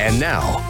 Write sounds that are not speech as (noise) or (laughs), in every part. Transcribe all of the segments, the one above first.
And now,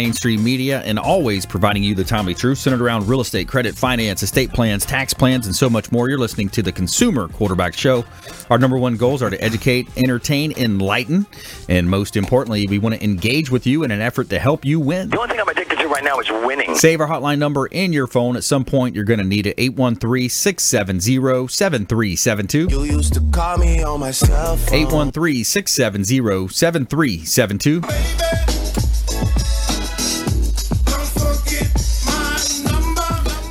mainstream media and always providing you the timely truth centered around real estate, credit, finance, estate plans, tax plans, and so much more. You're listening to the Consumer Quarterback Show. Our number one goals are to educate, entertain, enlighten, and most importantly, we want to engage with you in an effort to help you win. The only thing I'm addicted to right now is winning. Save our hotline number in your phone. At some point, you're going to need it 813 670 7372. You used to call me on my cell phone. 813 670 7372.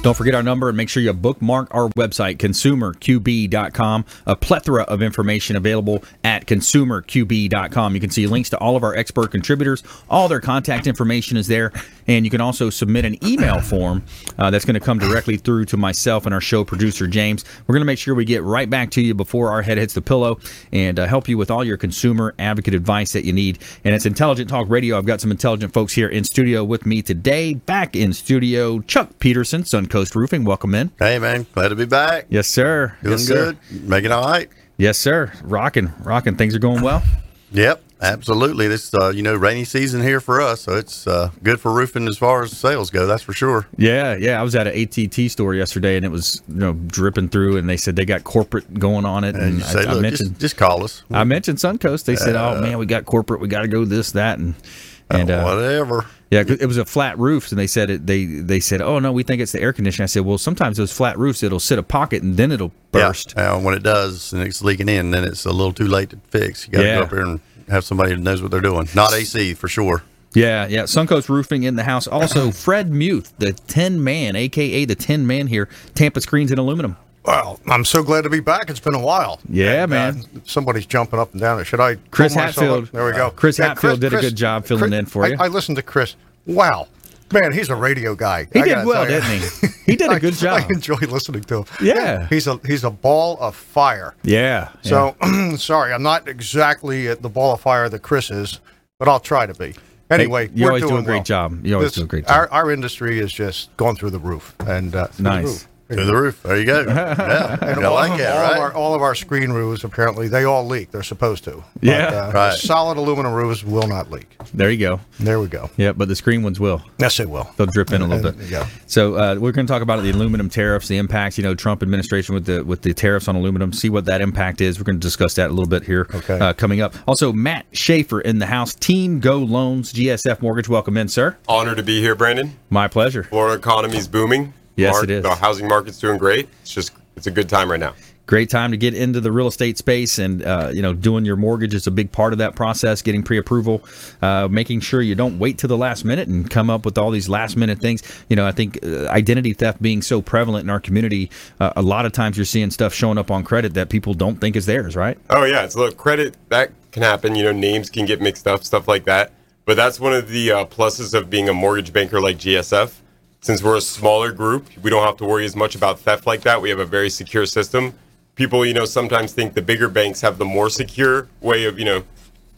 Don't forget our number and make sure you bookmark our website, consumerqb.com. A plethora of information available at consumerqb.com. You can see links to all of our expert contributors. All their contact information is there. And you can also submit an email (coughs) form uh, that's going to come directly through to myself and our show producer, James. We're going to make sure we get right back to you before our head hits the pillow and uh, help you with all your consumer advocate advice that you need. And it's Intelligent Talk Radio. I've got some intelligent folks here in studio with me today. Back in studio, Chuck Peterson, Suncoast Roofing. Welcome in. Hey man, glad to be back. Yes, sir. Doing yes, sir. good. Making all right. Yes, sir. Rocking, rocking. Things are going well. Yep, absolutely. This uh, you know rainy season here for us, so it's uh, good for roofing as far as sales go. That's for sure. Yeah, yeah. I was at an ATT store yesterday, and it was you know dripping through, and they said they got corporate going on it. And, And say, I, I mentioned just, just call us. I mentioned Suncoast. They said, "Oh man, we got corporate. We got to go this, that, and and uh, Whatever. Yeah, it was a flat roof, and they said it. They they said, "Oh no, we think it's the air conditioning." I said, "Well, sometimes those flat roofs, it'll sit a pocket, and then it'll burst." Yeah. Uh, when it does and it's leaking in, then it's a little too late to fix. You got to Yeah. go up there and have somebody who knows what they're doing. Not AC for sure. Yeah, yeah. Suncoast Roofing in the house. Also, Fred Muth, the Tin Man, aka the Tin Man here, Tampa Screens and Aluminum. Well, I'm so glad to be back. It's been a while. Yeah, And, uh, man. somebody's jumping up and down. Should I? Chris Hatfield. up? There we go. Chris Hatfield did a good job filling in for I, you. I listened to Chris. Wow, man, he's a radio guy. He I did well, didn't he? (laughs) He did a I- good job. I enjoy listening to him. Yeah. he's a he's a ball of fire. Yeah. So (clears throat) sorry, I'm not exactly at the ball of fire that Chris is, but I'll try to be. Anyway, you we're always do a great well. job. You always This- do a great job. Our, our industry is just going through the roof, and uh, Nice. Roof. To the roof. There you go. (laughs) Yeah. And I all, like that, all right? Of our, all of our screen roofs, apparently, they all leak. They're supposed to. Yeah. But, uh, Right. Solid aluminum roofs will not leak. there you go. There we go. Yeah, but the screen ones will. Yes, they will. They'll drip in a little And- bit. yeah. So uh, we're going to talk about the aluminum tariffs, the impacts. You know, Trump administration with the with the tariffs on aluminum. See what that impact is. We're going to discuss that a little bit here. Okay. Uh, coming up. Also, Matt Schafer in the house. Team Go Loans, GSF Mortgage. Welcome in, sir. Honor to be here, Brandon. My pleasure. Florida economy's booming. Yes, it is. The housing market's doing great. It's just it's a good time right now. Great time to get into the real estate space, and uh, you know, doing your mortgage is a big part of that process. Getting pre-approval, uh, making sure you don't wait to the last minute and come up with all these last-minute things. You know, I think uh, identity theft being so prevalent in our community, uh, a lot of times you're seeing stuff showing up on credit that people don't think is theirs. Right? Oh yeah, it's look credit that can happen. You know, names can get mixed up, stuff like that. But that's one of the uh, pluses of being a mortgage banker like GSF. Since we're a smaller group, we don't have to worry as much about theft like that. We have a very secure system. People, you know, sometimes think the bigger banks have the more secure way of, you know,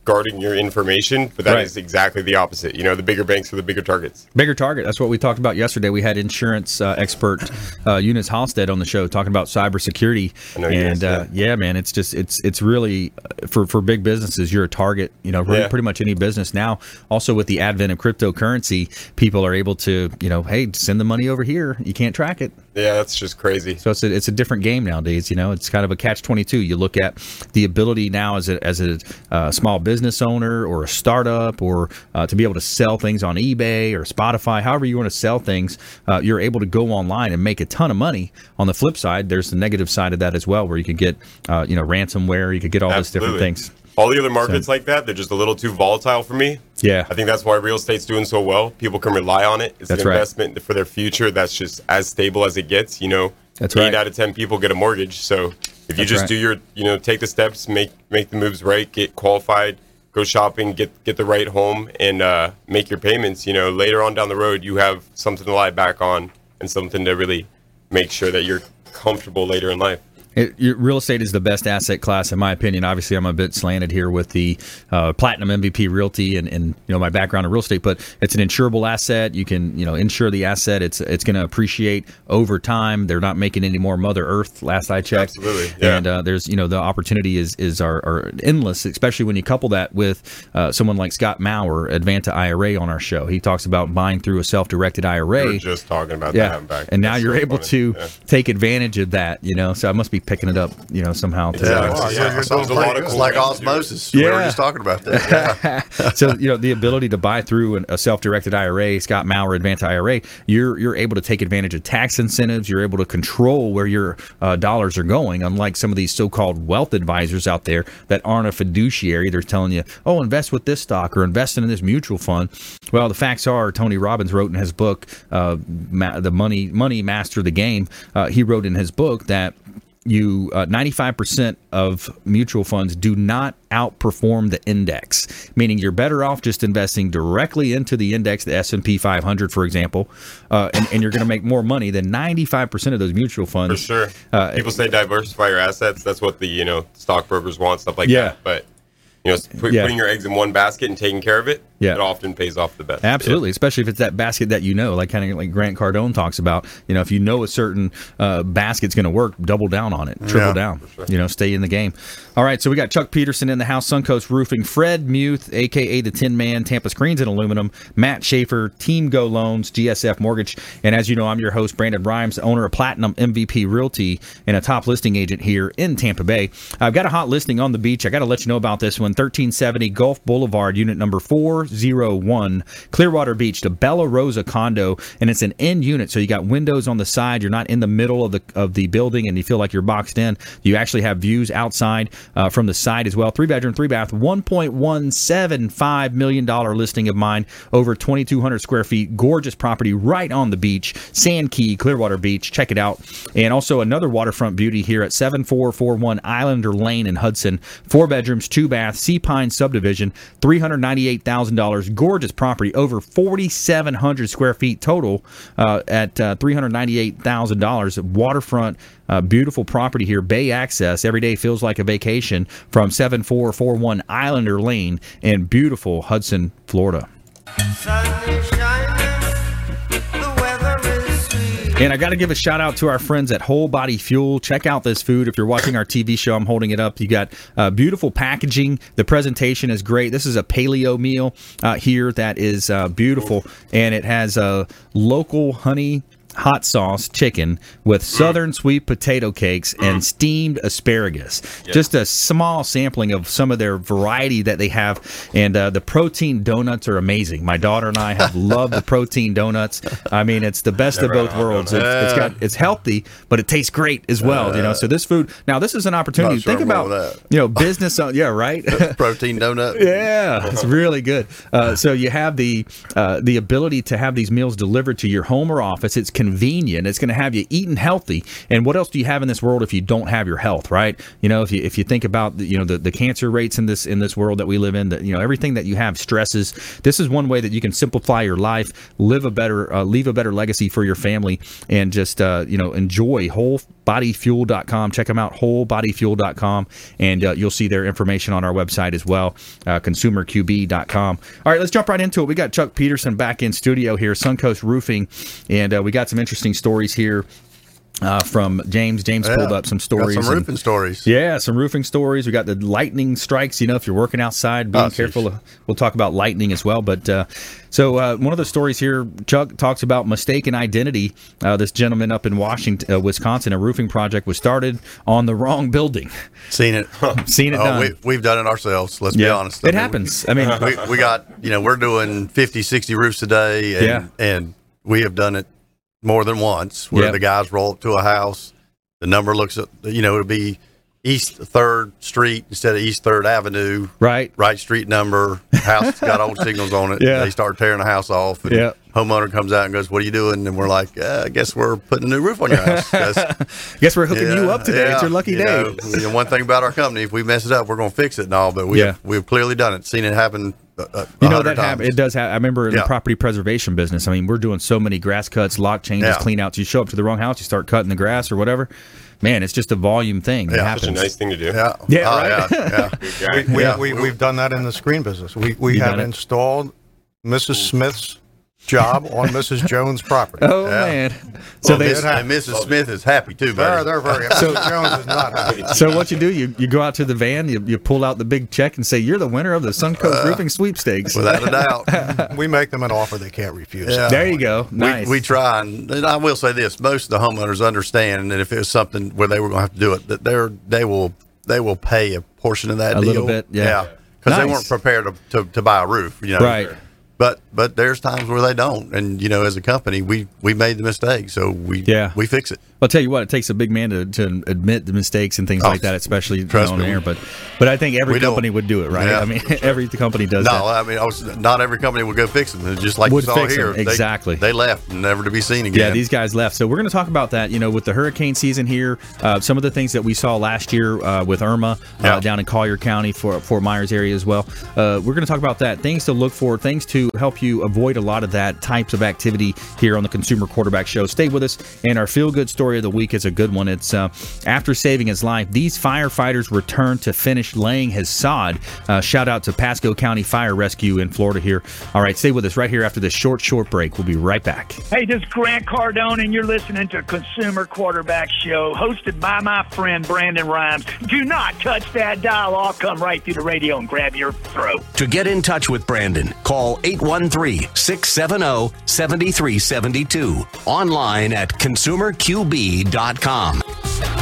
guarding your information, but that is Right. exactly the opposite. You know, the bigger banks are the bigger targets. Bigger target. That's what we talked about yesterday. We had insurance uh, expert uh, Eunice Halstead on the show talking about cybersecurity. I know Eunice, and uh, yeah, man, it's just it's it's really uh, for for big businesses. You're a target. You know, Yeah. pretty much any business now. Also, with the advent of cryptocurrency, people are able to you know, hey, send the money over here. You can't track it. Yeah, that's just crazy. So it's a, it's a different game nowadays. You know, it's kind of a catch twenty two. You look at the ability now as a as a uh, small business owner or a startup or uh, to be able to sell things on eBay or Shopify, however you want to sell things, uh, you're able to go online and make a ton of money. On the flip side, there's the negative side of that as well, where you could get uh, you know ransomware, you could get all those different things. All the other markets like that, they're just a little too volatile for me. Yeah. I think that's why real estate's doing so well. People can rely on it. It's That's an right. investment for their future that's just as stable as it gets. You know, That's eight right. out of ten people get a mortgage. So if you That's just right. do your, you know, take the steps, make make the moves right, get qualified, go shopping, get get the right home, and uh, make your payments. You know, later on down the road, you have something to lie back on and something to really make sure that you're comfortable later in life. It, real estate is the best asset class, in my opinion. Obviously, I'm a bit slanted here with the uh, Platinum MVP Realty and, and you know my background in real estate, but it's an insurable asset. You can you know insure the asset. It's it's going to appreciate over time. They're not making any more Mother Earth. Last I checked, Absolutely, yeah. And uh, there's you know the opportunity is is are, are endless, especially when you couple that with uh, someone like Scott Maurer, Advanta IRA, on our show. He talks about buying through a self-directed IRA. We were just talking about yeah, that back. and now That's you're so able funny. to Yeah. take advantage of that. You know, so I must be picking it up. You know, somehow. to- Yeah, Exactly. it's, Yeah, it's, there's a lot of cool like ways to do it. osmosis. We were just talking about that. Yeah. (laughs) (laughs) so you know the ability to buy through an, a self-directed IRA, Scott Maurer Advanta IRA, you're you're able to take advantage of tax incentives. You're able to control where your uh, dollars are going. Unlike some of these so-called wealth advisors out there that aren't a fiduciary, they're telling you, "Oh, invest with this stock or invest in this mutual fund." Well, the facts are, Tony Robbins wrote in his book, uh, Ma- "The Money Money Master the Game." Uh, he wrote in his book that you uh, 95% of mutual funds do not outperform the index meaning you're better off just investing directly into the index the s&p 500 for example uh, and, and you're going to make more money than 95% of those mutual funds For sure. Uh, People say diversify your assets. That's what the you know stockbrokers want, stuff like Yeah. that. But you know, put, Yeah. putting your eggs in one basket and taking care of it, Yeah. it often pays off the best. Absolutely, especially if it's that basket that you know, like kind of like Grant Cardone talks about. You know, if you know a certain uh, basket's going to work, double down on it, triple Yeah, down. You know, stay in the game. All right, so we got Chuck Peterson in the house, Suncoast Roofing, Fred Muth, aka the Tin Man, Tampa Screens and Aluminum, Matt Schafer, Team Go Loans, GSF Mortgage, and as you know, I'm your host, Brandon Rhimes, owner of Platinum MVP Realty and a top listing agent here in Tampa Bay. I've got a hot listing on the beach. I got to let you know about this one, 1370 Gulf Boulevard, unit number 401, Clearwater Beach, the Bella Rosa condo, and it's an end unit, so you got windows on the side. You're not in the middle of the of the building, and you feel like you're boxed in. You actually have views outside uh, from the side as well. Three bedroom, three bath, 1.175 million dollar listing of mine, over 2,200 square feet, gorgeous property right on the beach, Sand Key, Clearwater Beach. Check it out, and also another waterfront beauty here at 7441 Islander Lane in Hudson. Four bedrooms, two baths, Sea Pine subdivision, $398,000. Gorgeous property, over 4,700 square feet total uh, at uh, $398,000. Waterfront, uh, beautiful property here. Bay access. Every day feels like a vacation from 7441 Islander Lane in beautiful Hudson, Florida. And I got to give a shout out to our friends at Whole Body Fuel. Check out this food. If you're watching our TV show, I'm holding it up. You got uh, beautiful packaging. The presentation is great. This is a paleo meal uh, here that is uh, beautiful, and it has a local honey hot sauce chicken with southern sweet potato cakes and steamed asparagus. Just a small sampling of some of their variety that they have, and uh, the protein donuts are amazing. My daughter and I have (laughs) loved the protein donuts. I mean, it's the best Never of both had a hot worlds. It's, it's got it's healthy, but it tastes great as well. you know, so this food now this is an opportunity. Sure Think about that. you know business. On, yeah, right. (laughs) Protein donut. (laughs) Yeah, it's really good. Uh, so you have the uh, the ability to have these meals delivered to your home or office. It's convenient. It's going to have you eating healthy. And what else do you have in this world if you don't have your health? Right? You know, if you if you think about you know the, the cancer rates in this in this world that we live in, that you know everything that you have stresses. This is one way that you can simplify your life, live a better, uh, leave a better legacy for your family, and just uh, you know enjoy whole bodyfuel.com check them out wholebodyfuel.com and uh, you'll see their information on our website as well uh, consumerqb.com all right let's jump right into it. We got chuck peterson back in studio here suncoast roofing and uh, we got some interesting stories here uh, from James. James Yeah. pulled up some stories. Got some and- roofing stories. yeah, some roofing stories. We got the lightning strikes. You know, if you're working outside, being Oh, careful. geez. We'll talk about lightning as well. But uh, so uh, one of the stories here, Chuck talks about mistaken identity. Uh, this gentleman up in Washington, uh, Wisconsin, a roofing project was started on the wrong building. Seen it. (laughs) Seen it Oh, done. we, we've done it ourselves. Let's be honest. It I mean, happens. I mean, we, we got you know we're doing 50 60 roofs a day and Yeah. and we have done it more than once where Yep. the guys roll up to a house the number looks at you know it'll be east third street instead of east third avenue right? right street number house got old signals on it. (laughs) Yeah. They start tearing the house off. And Yeah. Homeowner comes out and goes, "What are you doing?" And we're like, uh, "I guess we're putting a new roof on your house. (laughs) Guess we're hooking you up today. yeah, it's your lucky you day. know, one thing about our company, if we mess it up, we're going to fix it and all. But we Yeah. we've clearly done it, seen it happen. Uh, uh, You know that happen, times. it does happen. I remember in the property preservation business. I mean, we're doing so many grass cuts, lock changes, Yeah. clean outs. You show up to the wrong house, you start cutting the grass or whatever. Man, it's just a volume thing. It Yeah. happens. Such a nice thing to do. Yeah, Yeah, Oh, right. yeah, yeah. (laughs) We, we, Yeah. we, we've done that in the screen business. We, we You've have installed Mrs. Smith's job on Mrs. Jones' property. (laughs) Oh Yeah. man! Oh, so Well, they Miss- and Mrs. Smith is happy too, They're, they're very Mrs. (laughs) Jones is not happy. so what you do? You you go out to the van, you, you pull out the big check and say you're the winner of the Suncoast uh, Roofing Sweepstakes. Without a doubt. (laughs) We make them an offer they can't refuse. Yeah. There you go. Nice. We, we try, and, and I will say this: most of the homeowners understand that if it was something where they were going to have to do it, that they're they will they will pay a portion of that A deal. little bit, yeah. because they Nice. weren't prepared to, to, to buy a roof, you know. Right. But but there's times where they don't, and you know, as a company, we we made the mistake, so we Yeah. we fix it. I'll tell you what, it takes a big man to, to admit the mistakes and things Oh, like that, especially you know, trust on me. air. But but I think every We don't. company would do it, right? Yeah. I mean, (laughs) every company does No, that. I mean, I was, not every company would go fix them. It's just like Would you saw here. They- exactly. They, left, never to be seen again. Yeah, these guys left. So we're going to talk about that. You know, with the hurricane season here, uh, some of the things that we saw last year uh, with Irma uh, Yeah. down in Collier County, for Fort Myers area as well. Uh, we're going to talk about that. Things to look for, things to help you avoid a lot of that types of activity here on the Consumer Quarterback Show. Stay with us. And our feel good story of the week is a good one. It's uh, after saving his life, these firefighters returned to finish laying his sod. Uh, shout out to Pasco County Fire Rescue in Florida here. All right, stay with us right here after this short, short break. We'll be right back. Hey, this is Grant Cardone, and you're listening to Consumer Quarterback Show, hosted by my friend Brandon Rhimes. Do not touch that dial. I'll come right through the radio and grab your throat. To get in touch with Brandon, call 813 670 7372. Online at consumerqb.com.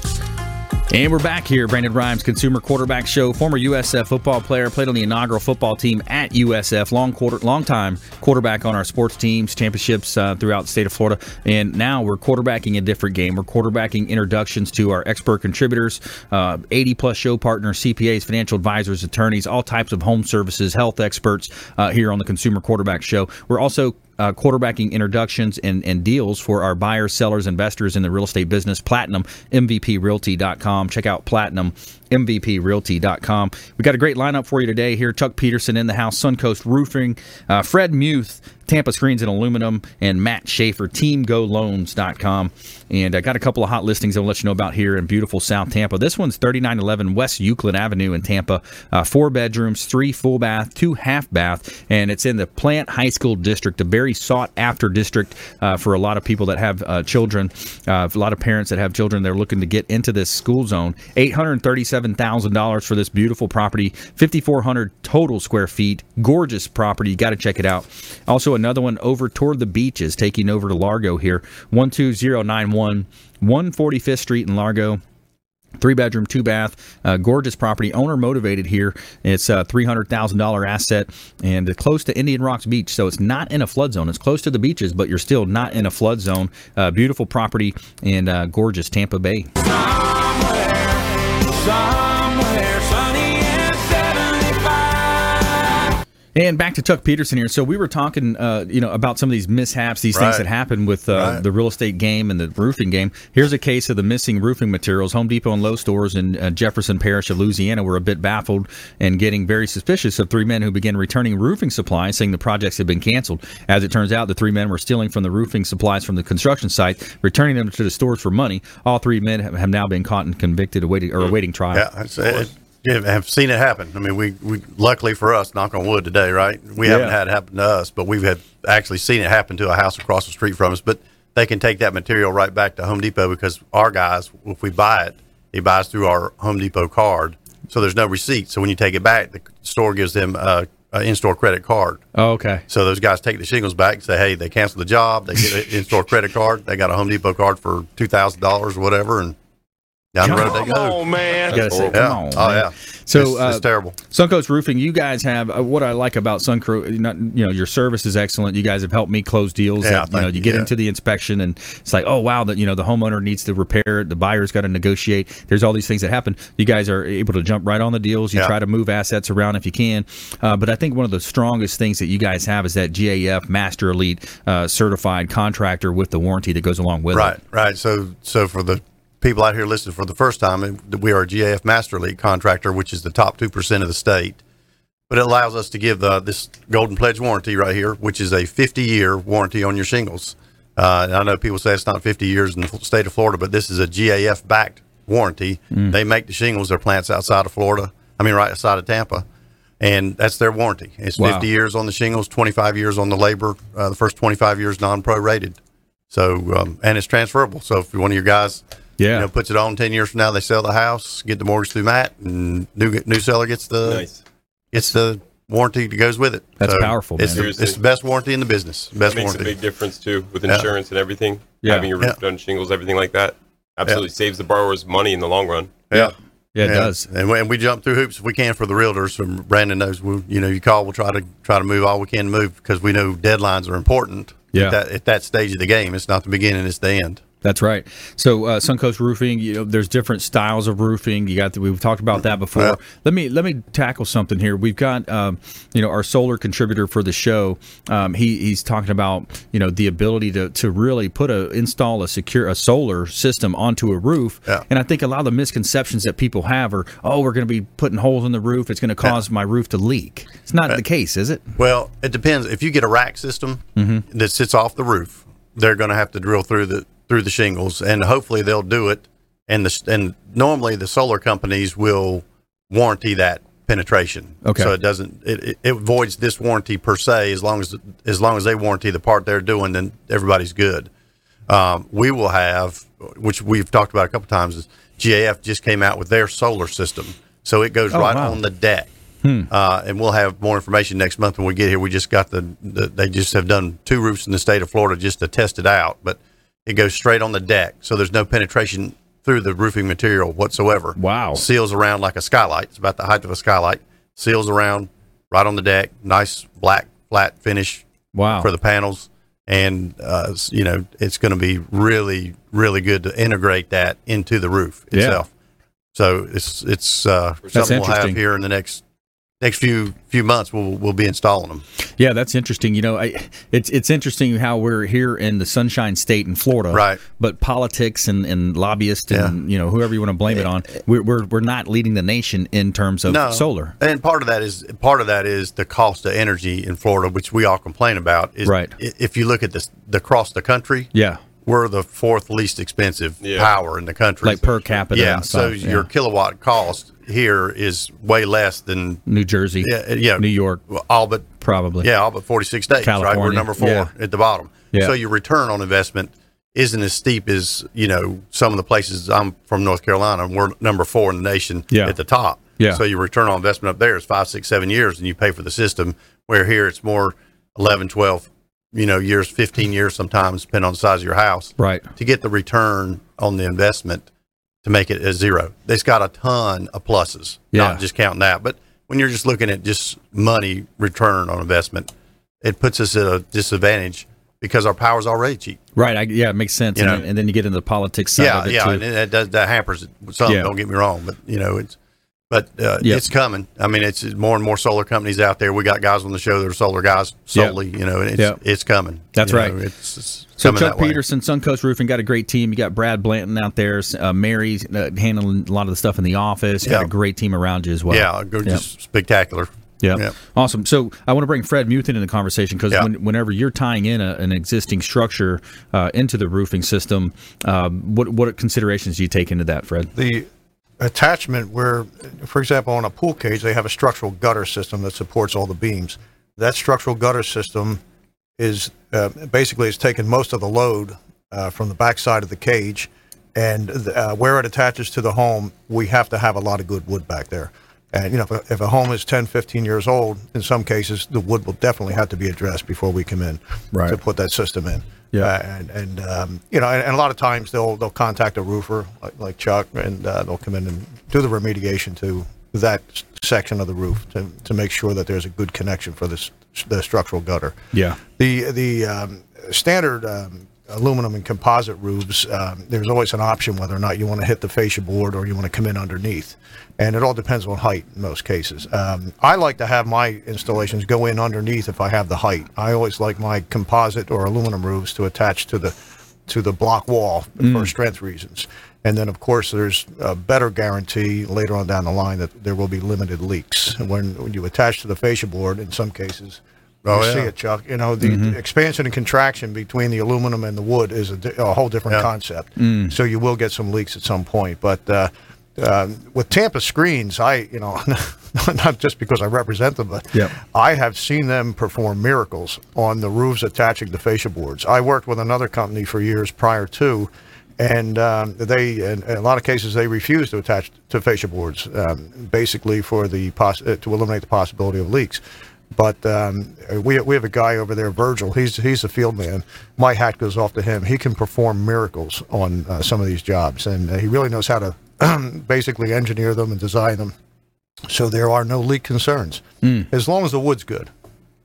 And we're back here, Brandon Rhimes, Consumer Quarterback Show, former USF football player, played on the inaugural football team at USF, long quarter, long time quarterback on our sports teams, championships uh, throughout the state of Florida, and now we're quarterbacking a different game. We're quarterbacking introductions to our expert contributors, uh, 80 plus show partners, CPAs, financial advisors, attorneys, all types of home services, health experts uh, here on the Consumer Quarterback Show. We're also uh, quarterbacking introductions and, and deals for our buyers, sellers, investors in the real estate business. Platinum, MVPRealty.com. Check out Platinum, MVPRealty.com. We got a great lineup for you today here. Chuck Peterson in the house, Suncoast Roofing, uh, Fred Muth, Tampa Screens and Aluminum, and Matt Schafer, TeamGoLoans.com. And I got a couple of hot listings I'll let you know about here in beautiful South Tampa. This one's 3911 West Euclid Avenue in Tampa. Uh, four bedrooms, three full bath, two half bath, and it's in the Plant High School district, a very sought after district uh, for a lot of people that have uh, children, uh, a lot of parents that have children. They're looking to get into this school zone. $837,000 for this beautiful property, 5,400 total square feet. Gorgeous property. You got to check it out. Also, another one over toward the beaches, taking over to Largo here, 12091 145th Street in Largo. Three bedroom, two bath, uh, gorgeous property. Owner motivated here. It's a three hundred thousand dollar asset and close to Indian Rocks Beach, so it's not in a flood zone. It's close to the beaches, but you're still not in a flood zone. Uh, beautiful property and uh, gorgeous Tampa Bay. Somewhere And back to Chuck Peterson here. So we were talking, uh, you know, about some of these mishaps, these things that happen with uh, Right. the real estate game and the roofing game. Here's a case of the missing roofing materials. Home Depot and Lowe's stores in uh, Jefferson Parish of Louisiana were a bit baffled and getting very suspicious of three men who began returning roofing supplies, saying the projects had been canceled. As it turns out, the three men were stealing from the roofing supplies from the construction site, returning them to the stores for money. All three men have have now been caught and convicted, awaiting or awaiting trial. Yeah, yeah, have seen it happen. I mean, we, we luckily for us, knock on wood today, right? We haven't had it happen to us, but we've had actually seen it happen to a house across the street from us. But they can take that material right back to Home Depot because our guys, if we buy it, he buys through our Home Depot card, so there's no receipt. So when you take it back, the store gives them a, uh, in-store credit card. Oh, okay. So those guys take the shingles back and say, hey, they cancel the job, they get an in-store credit card, they got a Home Depot card for two thousand dollars or whatever, and down the road they go. man. Gotta say, Yeah. come on. oh man. yeah. So it's, uh, it's terrible. Suncoast Roofing, you guys have uh, what I like about Suncoast. You know your service is excellent. You guys have helped me close deals. Yeah, that, you know, you you, get yeah. into the inspection and it's like, oh wow, that you know the homeowner needs to repair. The buyer's got to negotiate. There's all these things that happen. You guys are able to jump right on the deals. You Yeah. try to move assets around if you can. Uh, but I think one of the strongest things that you guys have is that GAF Master Elite uh, certified contractor with the warranty that goes along with Right, it. Right, right. So, so for the people out here listening for the first time, we are a GAF Master Elite contractor, which is the top two percent of the state. But it allows us to give the, this Golden Pledge warranty right here, which is a 50 year warranty on your shingles. Uh, and I know people say it's not 50 years in the state of Florida, but this is a GAF backed warranty. Mm. They make the shingles, their plants outside of Florida. I mean, right outside of Tampa. And that's their warranty. It's Wow. 50 years on the shingles, 25 years on the labor, uh, the first 25 years non prorated. So, um, and it's transferable. So if one of your guys, Yeah. you know, puts it on 10 years from now, they sell the house, get the mortgage through Matt, and new new seller gets the Nice. gets the warranty that goes with it. That's powerful, It's man. the, it's the best warranty in the business. Best That makes warranty. a big difference too with Yeah. insurance and everything. Yeah. Having your roof Yeah. done, shingles, everything like that, absolutely saves the borrowers money in the long run. yeah. Yeah, it does. And we, and we jump through hoops if we can for the realtors. And Brandon knows, we, you know, you call, we'll try to try to move all we can to move because we know deadlines are important. Yeah. At that, at that stage of the game, it's not the beginning; it's the end. That's right. So uh, Suncoast Roofing, you know, there's different styles of roofing. You got the, we've talked about that before. Yeah. Let me let me tackle something here. We've got um, you know our solar contributor for the show. Um, he he's talking about you know the ability to to really put a install a secure a solar system onto a roof. Yeah. And I think a lot of the misconceptions that people have are oh we're going to be putting holes in the roof. It's going to cause my roof to leak. It's not the case, is it? Well, it depends. If you get a rack system Mm-hmm. that sits off the roof, they're going to have to drill through the through the shingles, and hopefully they'll do it. And the and normally the solar companies will warranty that penetration. Okay. So it doesn't it, it, voids this warranty per se as long as as long as they warranty the part they're doing, then everybody's good. Um, we will have, which we've talked about a couple times, is GAF just came out with their solar system, so it goes Oh, right wow. Hmm. on the deck. Uh, and we'll have more information next month when we get here. We just got the, the they just have done two roofs in the state of Florida just to test it out, but it goes straight on the deck, so there's no penetration through the roofing material whatsoever. Wow. Seals around like a skylight. It's about the height of a skylight. Seals around right on the deck. Nice black flat finish Wow. for the panels, and uh, you know it's going to be really really good to integrate that into the roof itself. Yeah. So it's it's uh, something we'll have here in the next next few few months. We'll we'll be installing them. Yeah, that's interesting. You know, I, it's it's interesting how we're here in the Sunshine State in Florida, Right. But politics and, and lobbyists and you know whoever you want to blame it on, eh, we're, we're we're not leading the nation in terms of no solar. and part of that is part of that is the cost of energy in Florida, which we all complain about. Is Right. If you look at this the across the country, Yeah, we're the fourth least expensive Yeah. power in the country. like per capita. yeah, and so stuff. your yeah. kilowatt cost here is way less than New Jersey, yeah, yeah New York, all but probably. yeah, all but 46 states, right? We're number four yeah. at the bottom. Yeah. So your return on investment isn't as steep as, you know, some of the places I'm from North Carolina and we're number four in the nation Yeah. at the top. Yeah. So your return on investment up there is five, six, seven years and you pay for the system where here it's more 11, 12, you know, years, 15 years sometimes, depending on the size of your house Right. to get the return on the investment to make it a zero. It's got a ton of pluses, Yeah. not just counting that. But when you're just looking at just money return on investment, it puts us at a disadvantage because our power's already cheap. Right. I, yeah, it makes sense. And, know- then, and then you get into the politics side yeah, of it yeah, too. and that does that hampers it some. Yeah. Don't get me wrong, but you know it's. But uh, Yep. it's coming. I mean, it's more and more solar companies out there. We got guys on the show that are solar guys solely. You know, it's Yep. it's coming. That's You right. know, it's, it's So coming Chuck that way. Peterson, Suncoast Roofing, got a great team. You got Brad Blanton out there, uh, Mary uh, handling a lot of the stuff in the office. Got Yeah. a great team around you as well. Yeah, go- just spectacular. Yeah. Yeah. Awesome. So I want to bring Fred Muth into the conversation because Yeah. when, whenever you're tying in a, an existing structure uh, into the roofing system, um, what what considerations do you take into that, Fred? the attachment where, for example, on a pool cage, they have a structural gutter system that supports all the beams. That structural gutter system is uh, basically it's taken most of the load uh, from the backside of the cage, and uh, where it attaches to the home, we have to have a lot of good wood back there. And you know, if a, if a home is 10, 15 years old, in some cases, the wood will definitely have to be addressed before we come in Right. to put that system in. Yeah. Uh, and and um, you know, and, and a lot of times they'll they'll contact a roofer like, like Chuck, and uh, they'll come in and do the remediation to that section of the roof to, to make sure that there's a good connection for this the structural gutter. Yeah. The the um, standard um, aluminum and composite roofs, um, there's always an option whether or not you want to hit the fascia board or you want to come in underneath, and it all depends on height in most cases. Um, I like to have my installations go in underneath if I have the height. I always like my composite or aluminum roofs to attach to the to the block wall for strength reasons. And then, of course, there's a better guarantee later on down the line that there will be limited leaks. And when, when you attach to the fascia board, in some cases, Oh, you yeah. see it, Chuck. You know, the, the expansion and contraction between the aluminum and the wood is a, di- a whole different Yeah. concept. So you will get some leaks at some point. But uh, um, with Tampa screens, I, you know, (laughs) not just because I represent them, but Yep. I have seen them perform miracles on the roofs attaching the fascia boards. I worked with another company for years prior to, and um, they, in, in a lot of cases, they refused to attach to fascia boards, um, basically for the poss- uh, to eliminate the possibility of leaks. But um, we, we have a guy over there, Virgil. He's he's a field man. My hat goes off to him. He can perform miracles on uh, some of these jobs, and uh, he really knows how to (clears throat) basically engineer them and design them so there are no leak concerns as long as the wood's good.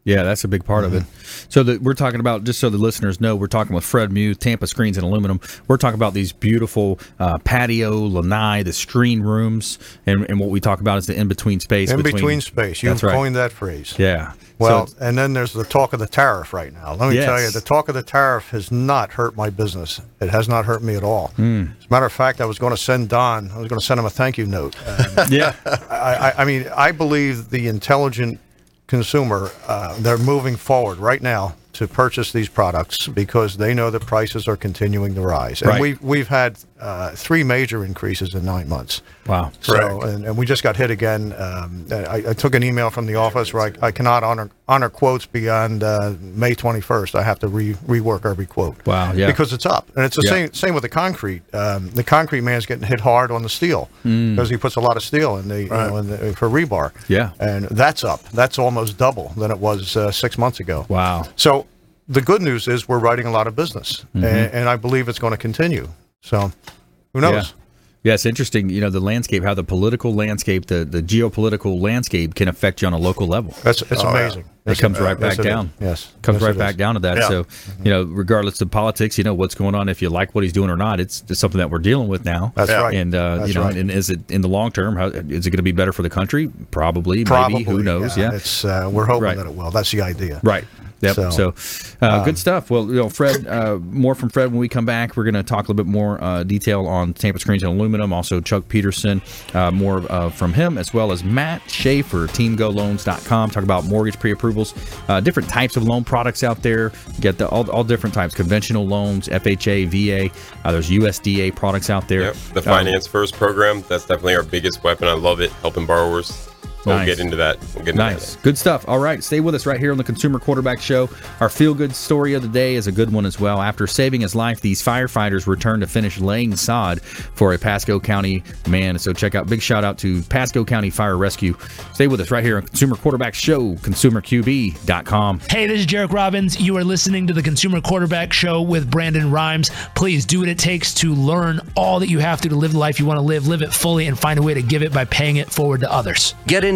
Yeah, that's a big part of it. So that we're talking about, just so the listeners know, we're talking with Fred Muth, Tampa Screens and Aluminum. We're talking about these beautiful uh, patio, lanai, the screen rooms, and, and what we talk about is the in between space. In between space, That's right. coined that phrase. Yeah. Well, So- and then there's the talk of the tariff right now. Let me tell you, the talk of the tariff has not hurt my business. It has not hurt me at all. Hmm. As a matter of fact, I was going to send Don. I was going to send him a thank you note. Um, (laughs) yeah. (laughs) I, I, I mean, I believe the intelligent consumer, uh, they're moving forward. Right now to purchase these products because they know that prices are continuing to rise. And Right. we've, we've had uh, three major increases in nine months. Wow. So, and, and we just got hit again. Um, I, I took an email from the office where I, I cannot honor honor quotes beyond uh, May 21st. I have to re, rework every quote. Wow, yeah. Because it's up, and it's the Yeah. same same with the concrete. Um, the concrete man's getting hit hard on the steel Mm. because he puts a lot of steel in the, you know, in the for rebar. Yeah. and that's up. That's almost double than it was uh, six months ago. Wow. So the good news is we're writing a lot of business, Mm-hmm. and, and I believe it's going to continue. So who knows? Yeah. Yeah, it's interesting, you know, the landscape, how the political landscape, the, the geopolitical landscape can affect you on a local level. That's it's Oh, yeah. amazing. It comes right back it is. down. Yes, Comes Yes, right back is. down to that. Yeah. So, you know, regardless of politics, you know, what's going on, if you like what he's doing or not, it's just something that we're dealing with now. That's Yeah. right. And, uh, That's you know, right. and is it in the long term, how, is it going to be better for the country? Probably, Probably. maybe, who knows? Yeah. It's uh, we're hoping Right. that it will. That's the idea. Right. Yep. So, So, uh, good stuff. Well, you know, Fred, uh, more from Fred when we come back. We're going to talk a little bit more uh, detail on Tampa Screens and Aluminum. Also, Chuck Peterson, uh, more uh, from him, as well as Matt Schafer, TeamGoLoans.com. Talk about mortgage pre-approvals, uh, different types of loan products out there. Get the all, all different types: conventional loans, FHA, VA. Uh, there's USDA products out there. Yep. The Um, finance first program, that's definitely our biggest weapon. I love it, helping borrowers. We'll Nice. get into that. We'll get into Nice. that. Good stuff. All right. Stay with us right here on the Consumer Quarterback Show. Our feel good story of the day is a good one as well. After saving his life, these firefighters returned to finish laying sod for a Pasco County man. So check out, big shout out to Pasco County Fire Rescue. Stay with us right here on Consumer Quarterback Show, consumerqb.com. Hey, this is Jairek Robbins. You are listening to the Consumer Quarterback Show with Brandon Rhimes. Please do what it takes to learn all that you have to to live the life you want to live, live it fully, and find a way to give it by paying it forward to others. Get in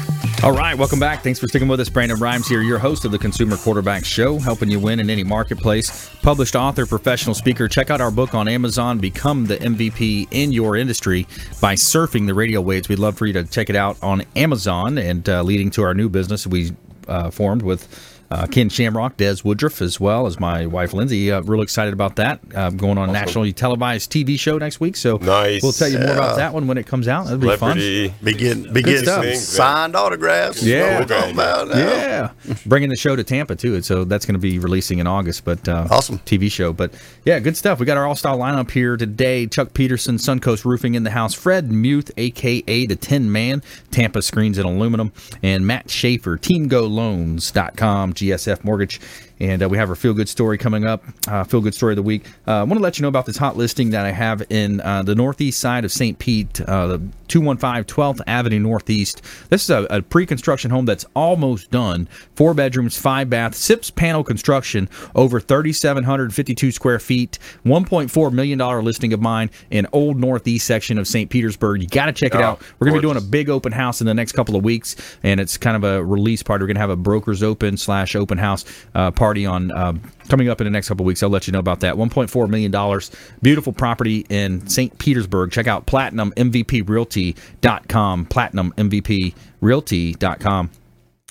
All right, welcome back. Thanks for sticking with us. Brandon Rhimes here, your host of the Consumer Quarterback Show, helping you win in any marketplace. Published author, professional speaker. Check out our book on Amazon, Become the MVP in Your Industry by Surfing the Radio Waves. We'd love for you to check it out on Amazon and uh, leading to our new business we uh, formed with uh, Ken Shamrock, Des Woodruff, as well as my wife Lindsay. Uh, real excited about that. Uh, going on nationally televised TV show next week. So Nice. we'll tell you more Yeah. about that one when it comes out. That'll be Celebrity. fun. Be getting, be getting stuff. some Things, man. signed autographs. Yeah. What we're talking about now. Yeah, bringing the show to Tampa too, and so that's going to be releasing in August. But uh, Awesome. TV show. But yeah, good stuff. We got our all-star lineup here today. Chuck Peterson, Suncoast Roofing in the house. Fred Muth, aka the Tin Man, Tampa Screens and Aluminum, and Matt Schafer, TeamGoLoans.com, GSF Mortgage. And uh, we have our feel good story coming up. Uh, feel good story of the week. Uh, I want to let you know about this hot listing that I have in uh, the northeast side of St. Pete, uh, the 215 12th Avenue Northeast. This is a, a pre construction home that's almost done. Four bedrooms, five bath, SIPS panel construction, over 3,752 square feet, $1.4 million listing of mine in old northeast section of St. Petersburg. You got to check it Oh, out. We're going to be doing a big open house in the next couple of weeks, and it's kind of a release party. We're going to have a brokers open slash open house uh, party on um, coming up in the next couple weeks. I'll let you know about that. 1.4 million dollars, beautiful property in St. Petersburg. Check out PlatinumMVPRealty.com. PlatinumMVPRealty.com.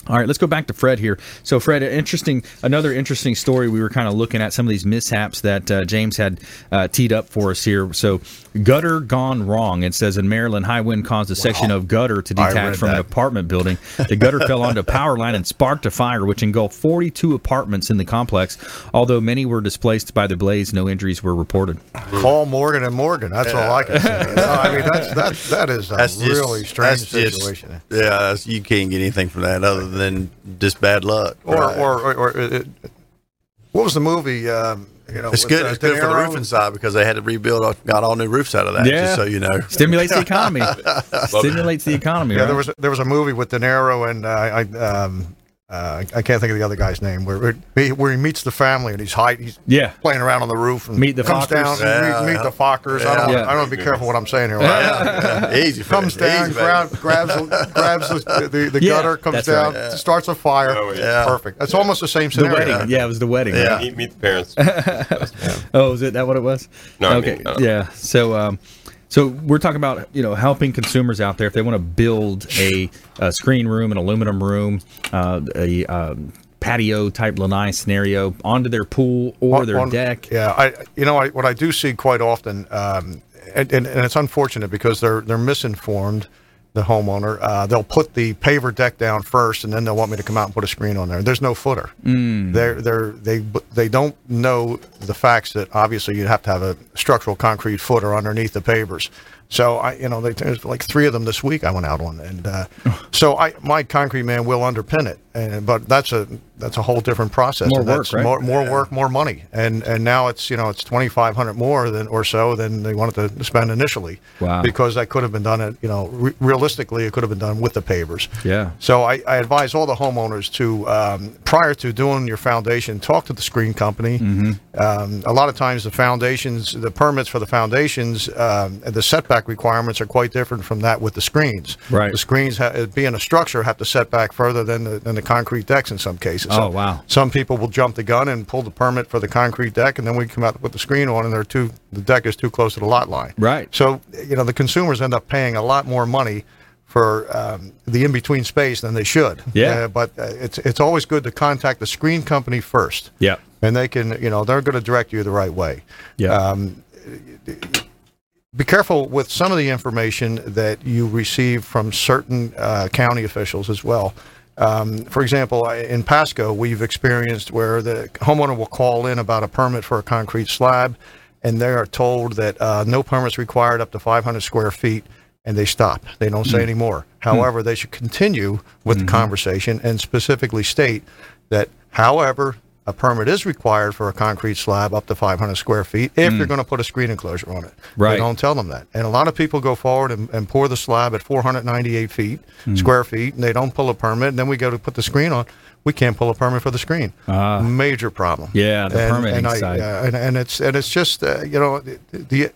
All right, let's go back to Fred here. So, Fred, interesting, another interesting story. We were kind of looking at some of these mishaps that uh, James had uh, teed up for us here. So, gutter gone wrong. It says in Maryland, high wind caused a section of gutter to detach read from an apartment building. (laughs) The gutter fell onto a power line and sparked a fire, which engulfed 42 apartments in the complex. Although many were displaced by the blaze, no injuries were reported. Call Morgan and Morgan. That's all I can say. No, I mean, that's that that is a That's just, really strange that's just- situation. yeah, you can't get anything from that other than just bad luck. Or, Right. or, or, or it, what was the movie? Um, you know, it's good. uh, it's good for the Niro? roofing side because they had to rebuild, got all new roofs out of that. Yeah. Just so you know, Stimulates the economy. (laughs) Stimulates the economy. Yeah, right? there was there was a movie with De Niro and uh, I um, uh, I can't think of the other guy's name where where- where he meets the family and he's high, he's yeah. playing around on the roof and Meet the comes Fockers. down and Yeah, meet, meet the Fockers. I don't Yeah. I don't be careful what I'm saying here. Yeah, easy. Comes it. down, Easy, grab, grabs the, grabs the, the, the Yeah, gutter, comes down, right. starts a fire. Oh, yeah. Perfect. That's almost the same The wedding. Yeah, it was the wedding. Yeah. right? Meet, meet the parents. (laughs) Oh, is it that what it was? No, I okay. mean, uh, yeah. So, um, so we're talking about you know helping consumers out there if they want to build a, a screen room, an aluminum room, uh, a um, patio type lanai scenario onto their pool or On- their on- deck. Yeah, I you know I, what I do see quite often, um, and, and, and it's unfortunate because they're they're misinformed. The homeowner, uh, they'll put the paver deck down first, and then they'll want me to come out and put a screen on there. There's no footer. Mm. They're they're they they don't know the facts that obviously you have to have a structural concrete footer underneath the pavers. So I, you know, they, there's like three of them this week I went out on, and uh, so I my concrete man will underpin it, and but that's a that's a whole different process. More and work, right? More, more work, more money, and and now it's you know it's twenty five hundred more than or so than they wanted to spend initially. Wow. Because that could have been done at you know re- realistically it could have been done with the pavers. Yeah. So I, I advise all the homeowners to um, prior to doing your foundation, talk to the screen company. Mm-hmm. Um, a lot of times the foundations, the permits for the foundations, um, and the setback requirements are quite different from that with the screens. Right. The screens, ha- being a structure, have to set back further than the, than the concrete decks in some cases. Oh, wow. Some people will jump the gun and pull the permit for the concrete deck, and then we come out put the screen on, and they're too the deck is too close to the lot line. Right. So you know the consumers end up paying a lot more money for um, the in between space than they should. Yeah. Uh, but uh, it's it's always good to contact the screen company first. Yeah. And they can you know they're going to direct you the right way. Yeah. Um, be careful with some of the information that you receive from certain uh, county officials as well. Um, for example, in Pasco, we've experienced where the homeowner will call in about a permit for a concrete slab, and they are told that uh, no permits required up to 500 square feet, and they stop. They don't say any more. However, they should continue with the conversation and specifically state that, however, a permit is required for a concrete slab up to 500 square feet if you're going to put a screen enclosure on it. Right. They don't tell them that. And a lot of people go forward and, and pour the slab at 498 feet, square feet, and they don't pull a permit. And then we go to put the screen on. We can't pull a permit for the screen. Major problem. Yeah, the and, permitting and I, side. uh, and, and it's and it's just uh, you know the, the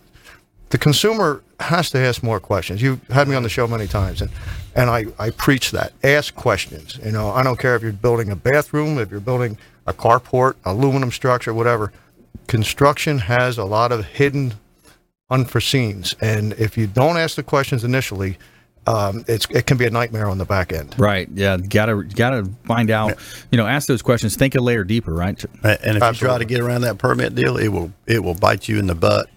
the consumer has to ask more questions. You've had me on the show many times, and and I, I preach that. Ask questions. You know, I don't care if you're building a bathroom, if you're building a carport, aluminum structure, whatever. Construction has a lot of hidden unforeseens, and if you don't ask the questions initially, um, it's it can be a nightmare on the back end. Right. Yeah. Gotta gotta find out. You know, ask those questions. Think a layer deeper. Right. And and if you try to get around that permit deal, it will it will bite you in the butt in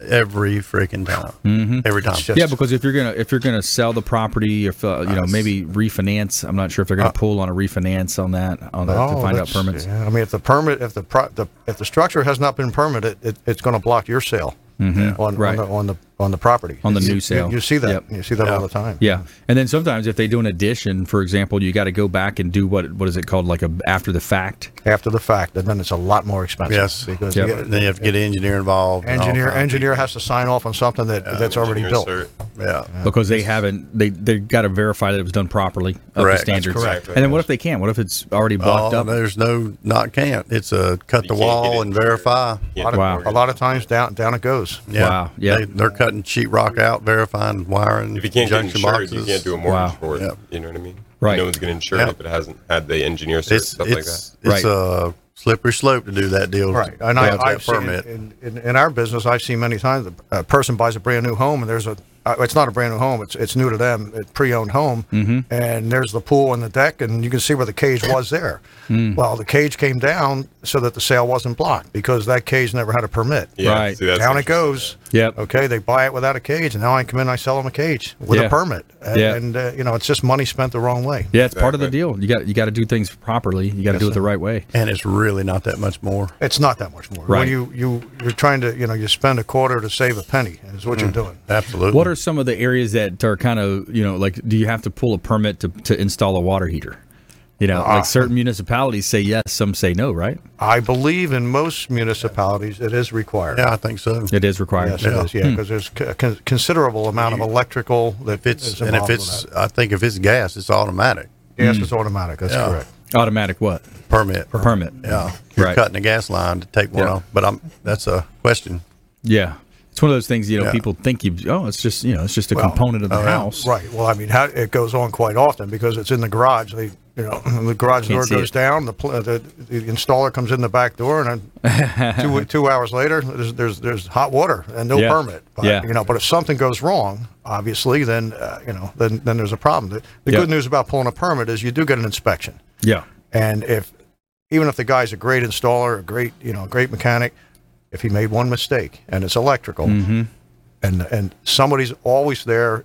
every freaking time. Mm-hmm. Every time. yeah, because if you're gonna if you're gonna sell the property, if uh, you know maybe refinance, I'm not sure if they're gonna pull on a refinance on that on that to Oh, find out permits. yeah, I mean, if the permit, if the, pro, the if the structure has not been permitted, it, it's going to block your sale Mhm. on, Right. on the on the on the property On the You- new sale. You, see that. Yep. You see that all the time. Yeah, and then sometimes if they do an addition, for example, you got to go back and do what what is it called, like a after the fact. After the fact, and then it's a lot more expensive. Yes. because Yep. you get- Then you have to get an engineer involved. engineer engineer has to sign off on something that that's already built. cert. Yeah. because they haven't they they got to verify that it was done properly up to Correct. That's standards. correct. And then what if they can't? What if it's already blocked oh, up? There's no not can't. It's a cut the You can't wall and it. verify. A lot, of, Wow. a lot of times down down it goes. Yeah. Wow. Yeah. They, they're cutting sheetrock out, verifying wiring, If you can't get junction insured, boxes. you can't do a mortgage Wow. for it. Yep. You know what I mean? Right. No one's going to insure Yep. it if it hasn't had the engineer cert, It's stuff like that. it's it's Right. a slippery slope to do that deal. Right, and to I, have that seen permit. in, in, in our business, I've seen many times a person buys a brand new home, and there's a uh, it's not a brand new home, it's it's new to them, it's pre-owned home, Mm-hmm. and there's the pool and the deck, and you can see where the cage was there. Mm. Well, the cage came down so that the sale wasn't blocked because that cage never had a permit. Yeah, Right. see, down it goes. Yep. Okay, they buy it without a cage, and now I come in, and I sell them a cage with Yeah. a permit, and, Yeah. and uh, you know it's just money spent the wrong way. Yeah, it's part of the deal. You got you got to do things properly. You got to do it the right way. and it's really not that much more. It's not that much more. Right. When you you you're trying to you know you spend a quarter to save a penny is what you're mm. doing. Absolutely. What are some of the areas that are kind of you know like? Do you have to pull a permit to to install a water heater? You know, like uh, certain municipalities say yes, some say no. Right? I believe in most municipalities it is required. yeah, I think so. It is required. Yes, Yeah. is. Yeah, hmm. because there's a con- considerable amount of electrical that If it's is and if involved with it's, that. I think if it's gas, it's automatic yes, hmm. it's automatic. That's Yeah. correct. Automatic what? permit. Permit. Yeah, hmm. you're Right. cutting the gas line to take one Yeah. off. But I'm that's a question. Yeah. It's one of those things, you know, Yeah. people think you, oh, it's just, you know, it's just a Well, component of the oh, house. Right. Well, I mean, how, it goes on quite often because it's in the garage. They, you know, (laughs) the garage Can't door goes down. The, pl- the the installer comes in the back door, and then (laughs) two two hours later, there's there's there's hot water and no Yeah. permit. But, Yeah. You know, but if something goes wrong, obviously, then uh, you know, then then there's a problem. The, the Yeah. good news about pulling a permit is you do get an inspection, Yeah. and if even if the guy's a great installer, a great you know, great mechanic, if he made one mistake and it's electrical, Mm-hmm. and and somebody's always there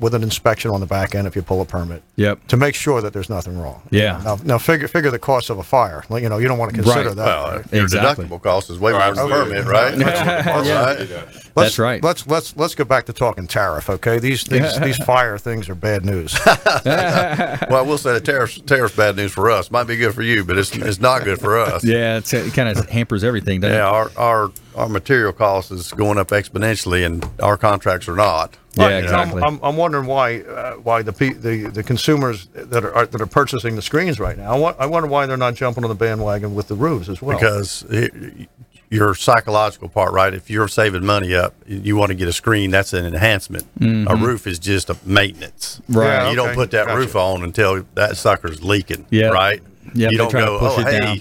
with an inspection on the back end if you pull a permit Yep. to make sure that there's nothing wrong. Yeah. Now, now figure figure the cost of a fire. Like, You know, you don't want to consider Right. that. Well, right? your Exactly. deductible cost is way more than the absolutely. permit, right? (laughs) Yeah. Right? Let's, That's right. Let's let's let's go back to talking tariff. Okay, these these, these fire things are bad news. (laughs) Well, I will say the tariffs tariffs bad news for us. Might be good for you, but it's it's not good for us. Yeah. It's, it kind of hampers everything, doesn't Yeah, it? our our our material cost is going up exponentially, and our contracts are not. Yeah, Right, exactly. I'm, I'm, I'm wondering why uh, why the, the the consumers that are, are that are purchasing the screens right now. I, I wonder why they're not jumping on the bandwagon with the roofs as well. because it, your psychological part, right? If you're saving money up, you want to get a screen. That's an enhancement. A roof is just a maintenance. Right. Yeah, You don't put that Gotcha. roof on until that sucker's leaking. Yeah. Right. Yeah, You don't go. Oh, hey, down."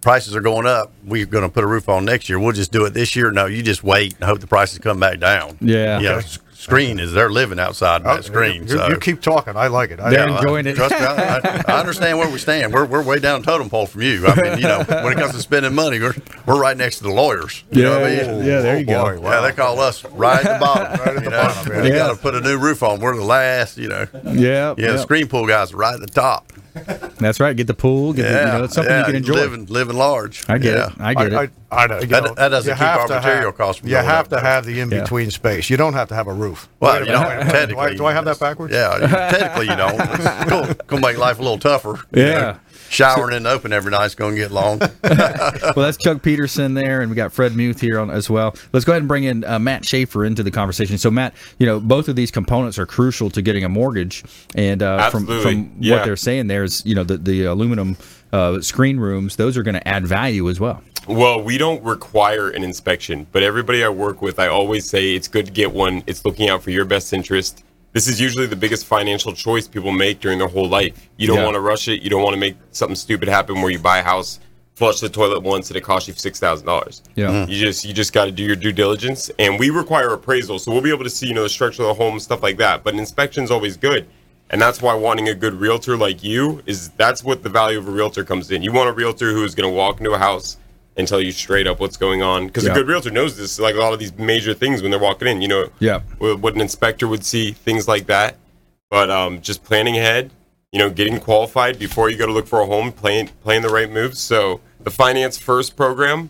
prices are going up. We're going to put a roof on next year. We'll just do it this year. No, you just wait and hope the prices come back down. Yeah. You know, Okay. s- screen is they're living outside Oh, that screen. You, so. you keep talking. I like it. I, They're I- enjoying it. Trust me, I, I, I understand where we stand. We're, we're way down the totem pole from you. I mean, you know, when it comes to spending money, we're, we're right next to the lawyers. You know what I mean? Yeah, there you go. Oh, boy, Yeah, they call us right at the bottom. (laughs) Right at the know? bottom, yeah. When you Yeah. got to put a new roof on. We're the last, you know. Yeah. Yeah, the screen pool guys are right at the top. That's right. Get the pool. Get Yeah, the, you know, it's something yeah, you can enjoy. Living, living large. I get yeah. it. I get I, it. I, I know, you That- know, that doesn't you keep our material have, costs from You have to though. have the in between space. You don't have to have a roof. Well, you know, minute, wait a minute. technically, Do I, do I have that backwards? Yeah, technically you don't. It's (laughs) cool. Gonna make life a little tougher. you Yeah. know. showering in the open every night's gonna get long. (laughs) well, that's Chuck Peterson there, and we got Fred Muth here on as well. Let's go ahead and bring in uh, Matt Schafer into the conversation. So, Matt, you know, both of these components are crucial to getting a mortgage, and uh, from from Yeah. what they're saying, there's you know the the aluminum uh, screen rooms; those are going to add value as well. Well, we don't require an inspection, but everybody I work with, I always say it's good to get one. It's looking out for your best interest. This is usually the biggest financial choice people make during their whole life. You don't Yeah. want to rush it. You don't want to make something stupid happen where you buy a house flush the toilet once and it costs you six thousand dollars. Yeah. Mhm. You just you just got to do your due diligence, and we require appraisal, so we'll be able to see you know the structure of the home, stuff like that. But an inspection's always good, and that's why wanting a good realtor like you is that's what the value of a realtor comes in. You want a realtor who is going to walk into a house and tell you straight up what's going on, because Yeah. a good realtor knows this. Like a lot of these major things when they're walking in, you know, Yeah. what an inspector would see, things like that. But um, just planning ahead, you know, getting qualified before you go to look for a home, playing playing the right moves. So the finance first program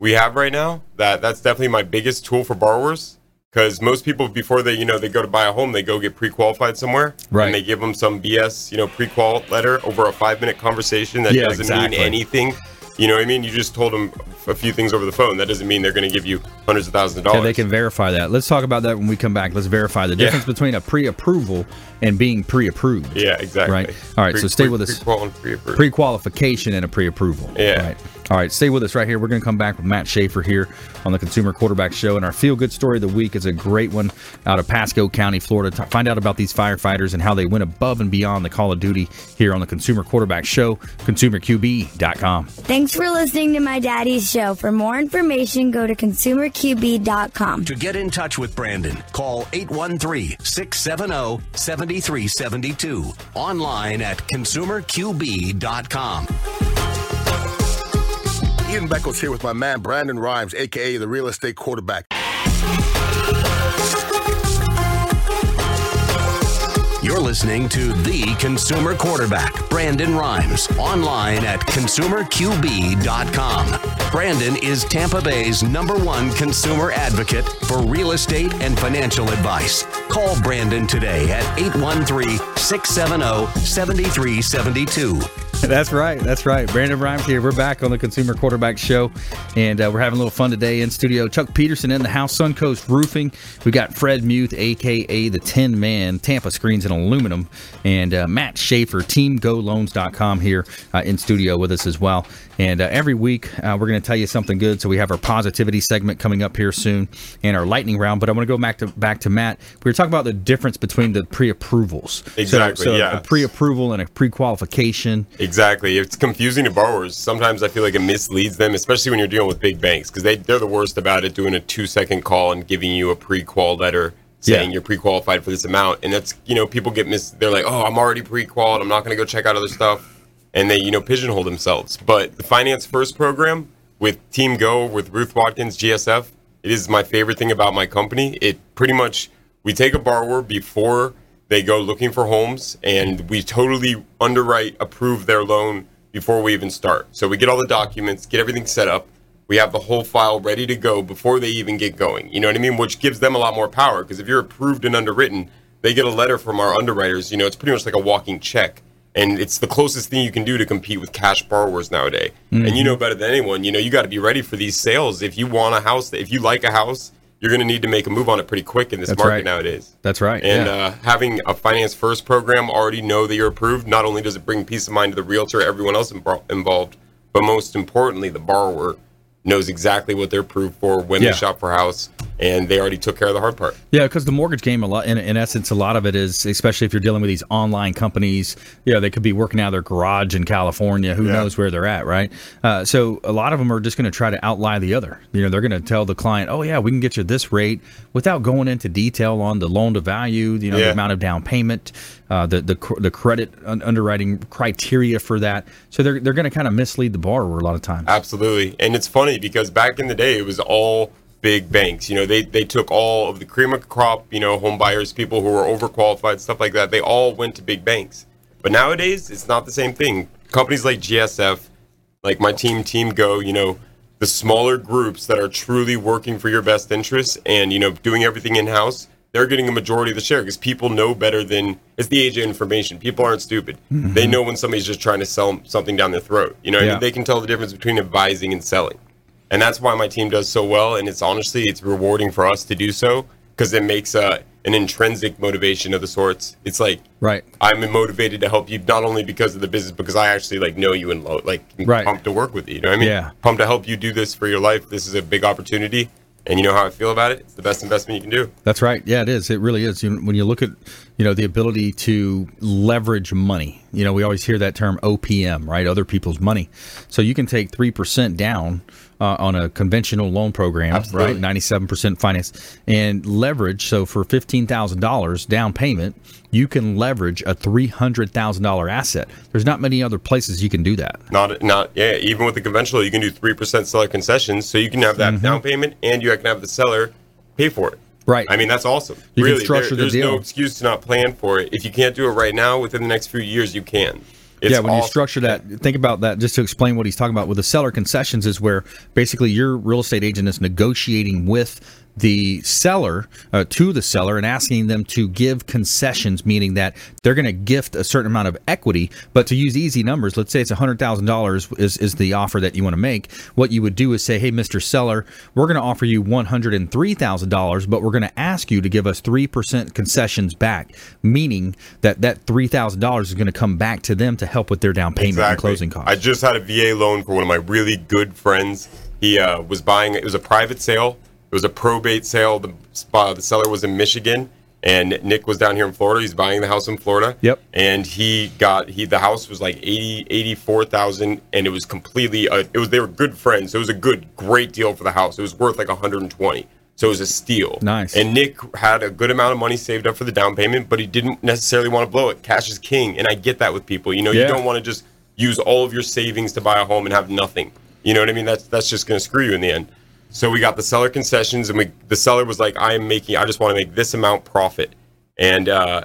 we have right now, that that's definitely my biggest tool for borrowers. Because most people before they you know they go to buy a home, they go get pre-qualified somewhere, Right. And they give them some BS you know pre-qual letter over a five-minute conversation that Yeah, doesn't exactly. mean anything. You know what I mean? You just told them a few things over the phone. That doesn't mean they're going to give you hundreds of thousands of dollars. Yeah, they can verify that. Let's talk about that when we come back. Let's verify the Yeah. difference between a pre-approval and being pre-approved. Yeah, exactly. Right. All right. Pre- so stay pre- with us. Pre-qual- pre-qualification and a pre-approval. Yeah. Right. All right. Stay with us right here. We're going to come back with Matt Schafer here on the Consumer Quarterback Show, and our feel-good story of the week is a great one out of Pasco County, Florida. To find out about these firefighters and how they went above and beyond the call of duty here on the Consumer Quarterback Show. ConsumerQB.com. Thanks for listening to my daddy's show. For more information, go to consumerqb.com. To get in touch with Brandon, call 813 670 7372. Online at consumerqb.com. Ian Beckles here with my man Brandon Rhimes, aka the real estate quarterback. You're listening to The Consumer Quarterback, Brandon Rhimes, online at consumerqb.com. Brandon is Tampa Bay's number one consumer advocate for real estate and financial advice. Call Brandon today at 813 670 7372. (laughs) That's right. That's right. Brandon Rhimes here. We're back on the Consumer Quarterback Show, and uh, we're having a little fun today in studio. Chuck Peterson in the house, Suncoast Roofing. We got Fred Muth, aka the Tin Man, Tampa Screens and Aluminum, and uh, Matt Schafer, TeamGoLoans.com here uh, in studio with us as well. And uh, every week uh, we're going to tell you something good. So we have our positivity segment coming up here soon, and our lightning round. But I want to go back to back to Matt. We were talking about the difference between the pre-approvals. So- Exactly, So, yeah. a pre-approval and a pre-qualification. Exactly. It's confusing to borrowers. Sometimes I feel like it misleads them, especially when you're dealing with big banks, because they, they're the worst about it, doing a two second call and giving you a pre qual letter saying Yeah. you're pre qualified for this amount. And that's, you know, people get mis, they're like, oh, I'm already pre qualified. I'm not going to go check out other stuff. And they, you know, pigeonhole themselves. But the Finance First program with Team Go, with Ruth Watkins, GSF, it is my favorite thing about my company. It pretty much, we take a borrower before they go looking for homes and we totally underwrite approve their loan before we even start. So we get all the documents get everything set up. We have the whole file ready to go before they even get going. You know what i mean? Which gives them a lot more power because if you're approved and underwritten they get a letter from our underwriters. You know it's pretty much like a walking check and it's the closest thing you can do to compete with cash borrowers nowadays. And you mm-hmm. know better than anyone you know you got to be ready for these sales. If you want a house if you like a house you're going to need to make a move on it pretty quick in this That's market right. nowadays That's right. and yeah. uh, having a finance first program already know that you're approved, not only does it bring peace of mind to the realtor, everyone else invo- involved, but most importantly, the borrower knows exactly what they're approved for when Yeah. they shop for a house, and they already took care of the hard part. Yeah, because the mortgage game, a lot in, in essence, a lot of it is, especially if you're dealing with these online companies. You know, they could be working out of their garage in California. Who knows where they're at, right? Uh, so a lot of them are just going to try to outlie the other. You know, they're going to tell the client, "Oh yeah, we can get you this rate," without going into detail on the loan to value, you know, the amount of down payment, uh, the the the credit underwriting criteria for that. So they're they're going to kind of mislead the borrower a lot of times. Absolutely. And it's funny because back in the day, it was all big banks. You know, they, they took all of the cream of the crop, you know, home buyers, people who were overqualified, stuff like that. They all went to big banks. But nowadays, it's not the same thing. Companies like GSF, like my team, Team Go, you know, the smaller groups that are truly working for your best interests and, you know, doing everything in house, they're getting a majority of the share because people know better than it's the age of information. People aren't stupid. They mm-hmm. know when somebody's just trying to sell something down their throat. You know, what I mean? they can tell the difference between advising and selling. And that's why my team does so well. And it's honestly, it's rewarding for us to do so because it makes uh, an intrinsic motivation of the sorts. It's like Right. I'm motivated to help you not only because of the business, because I actually like know you and lo- like Right. pumped to work with you. You know what I mean? Yeah. Pumped to help you do this for your life. This is a big opportunity. And you know how I feel about it? It's the best investment you can do. That's right. Yeah, it is. It really is. You, when you look at, you know, the ability to leverage money, you know, we always hear that term OPM, right? Other people's money. So you can take 3% down uh, on a conventional loan program, Absolutely. right? 97% finance and leverage. So for $15,000 down payment, you can leverage a $300,000 asset. There's not many other places you can do that. Not, not, yeah. Even with the conventional, you can do three percent seller concessions, so you can have that Mhm. down payment, and you can have the seller pay for it. Right. I mean, that's awesome. You really, structure the there's deal. no excuse to not plan for it. If you can't do it right now, within the next few years, you can. It's yeah, when you structure that, think about that just to explain what he's talking about. With the seller concessions is where basically your real estate agent is negotiating with the seller uh, to the seller and asking them to give concessions, meaning that they're going to gift a certain amount of equity. But to use easy numbers, let's say it's hundred thousand dollars is is the offer that you want to make. What you would do is say, "Hey, Mister Seller, we're going to offer you one hundred and three thousand dollars, but we're going to ask you to give us three percent concessions back, meaning that that three thousand dollars is going to come back to them to help with their down payment and closing costs." I just had a VA loan for one of my really good friends. He uh, was buying. It was a private sale. It was a probate sale. The uh, the seller was in Michigan, and Nick was down here in Florida. He's buying the house in Florida. Yep. And he got he the house was like 80 84,000 and it was completely uh, it was they were good friends. So it was a good great deal for the house. It was worth like 120. So it was a steal. Nice. And Nick had a good amount of money saved up for the down payment, but he didn't necessarily want to blow it. Cash is king, and I get that with people. You know, Yeah. you don't want to just use all of your savings to buy a home and have nothing. You know what I mean? That's that's just going to screw you in the end. So we got the seller concessions, and we the seller was like, "I am making. I just want to make this amount profit." And uh,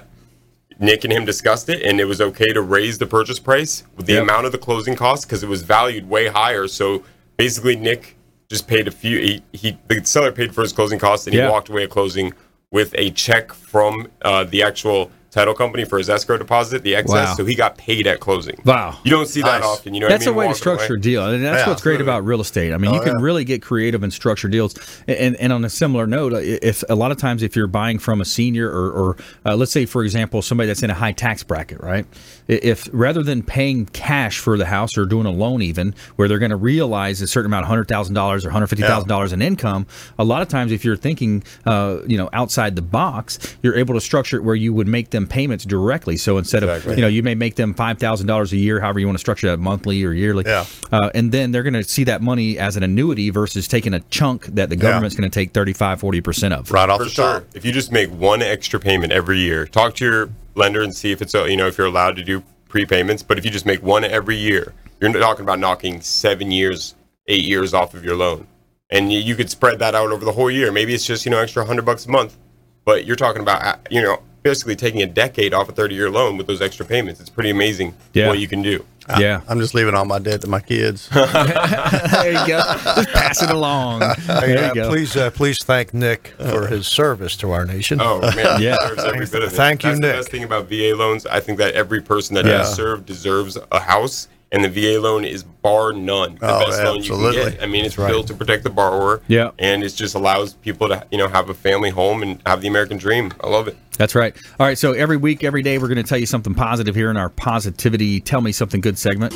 Nick and him discussed it, and it was okay to raise the purchase price with the Yep. amount of the closing costs because it was valued way higher. So basically, Nick just paid a few. He, he the seller paid for his closing costs, and he walked away at closing with a check from uh, the actual title company for his escrow deposit, the excess. Wow. So he got paid at closing. Wow. You don't see that Nice. often. You know, that's what I mean? a way to structure a deal, and that's Yeah, what's great about real estate. I mean, Oh, you can yeah. really get creative and structure deals. And, and on a similar note, uh, if a lot of times if you're buying from a senior or, or uh, let's say for example somebody that's in a high tax bracket, right? If rather than paying cash for the house or doing a loan even, where they're going to realize a certain amount, hundred thousand dollars or hundred fifty thousand dollars in income, a lot of times if you're thinking, uh, you know, outside the box, you're able to structure it where you would make them payments directly. So instead of you know you may make them five thousand dollars a year, however you want to structure that monthly or yearly. Yeah. Uh, and then they're going to see that money as an annuity versus taking a chunk that the government's going to take 35, 40% of. right off For the sure. top. If you just make one extra payment every year, talk to your lender and see if it's uh, you know if you're allowed to do prepayments. But if you just make one every year, you're talking about knocking seven years, eight years off of your loan, and you, you could spread that out over the whole year. Maybe it's just you know extra hundred bucks a month, but you're talking about uh, you know basically taking a decade off a 30 year loan with those extra payments. It's pretty amazing Yeah. what you can do. Yeah. I'm just leaving all my debt to my kids. (laughs) there you go. Just pass it along. (laughs) There you go. please, uh, please thank Nick for his service to our nation. Oh man, (laughs) Yeah. yeah. every bit of it. Thank you, That's Nick. The best thing about VA loans, I think that every person that Yeah. has served deserves a house, and the VA loan is bar none the Oh, best loan you absolutely. can get. I mean, it's built to protect the borrower. Yeah. and it just allows people to you know have a family home and have the American dream. I love it. That's right. All right. So every week, every day, we're going to tell you something positive here in our positivity. Tell me something good segment.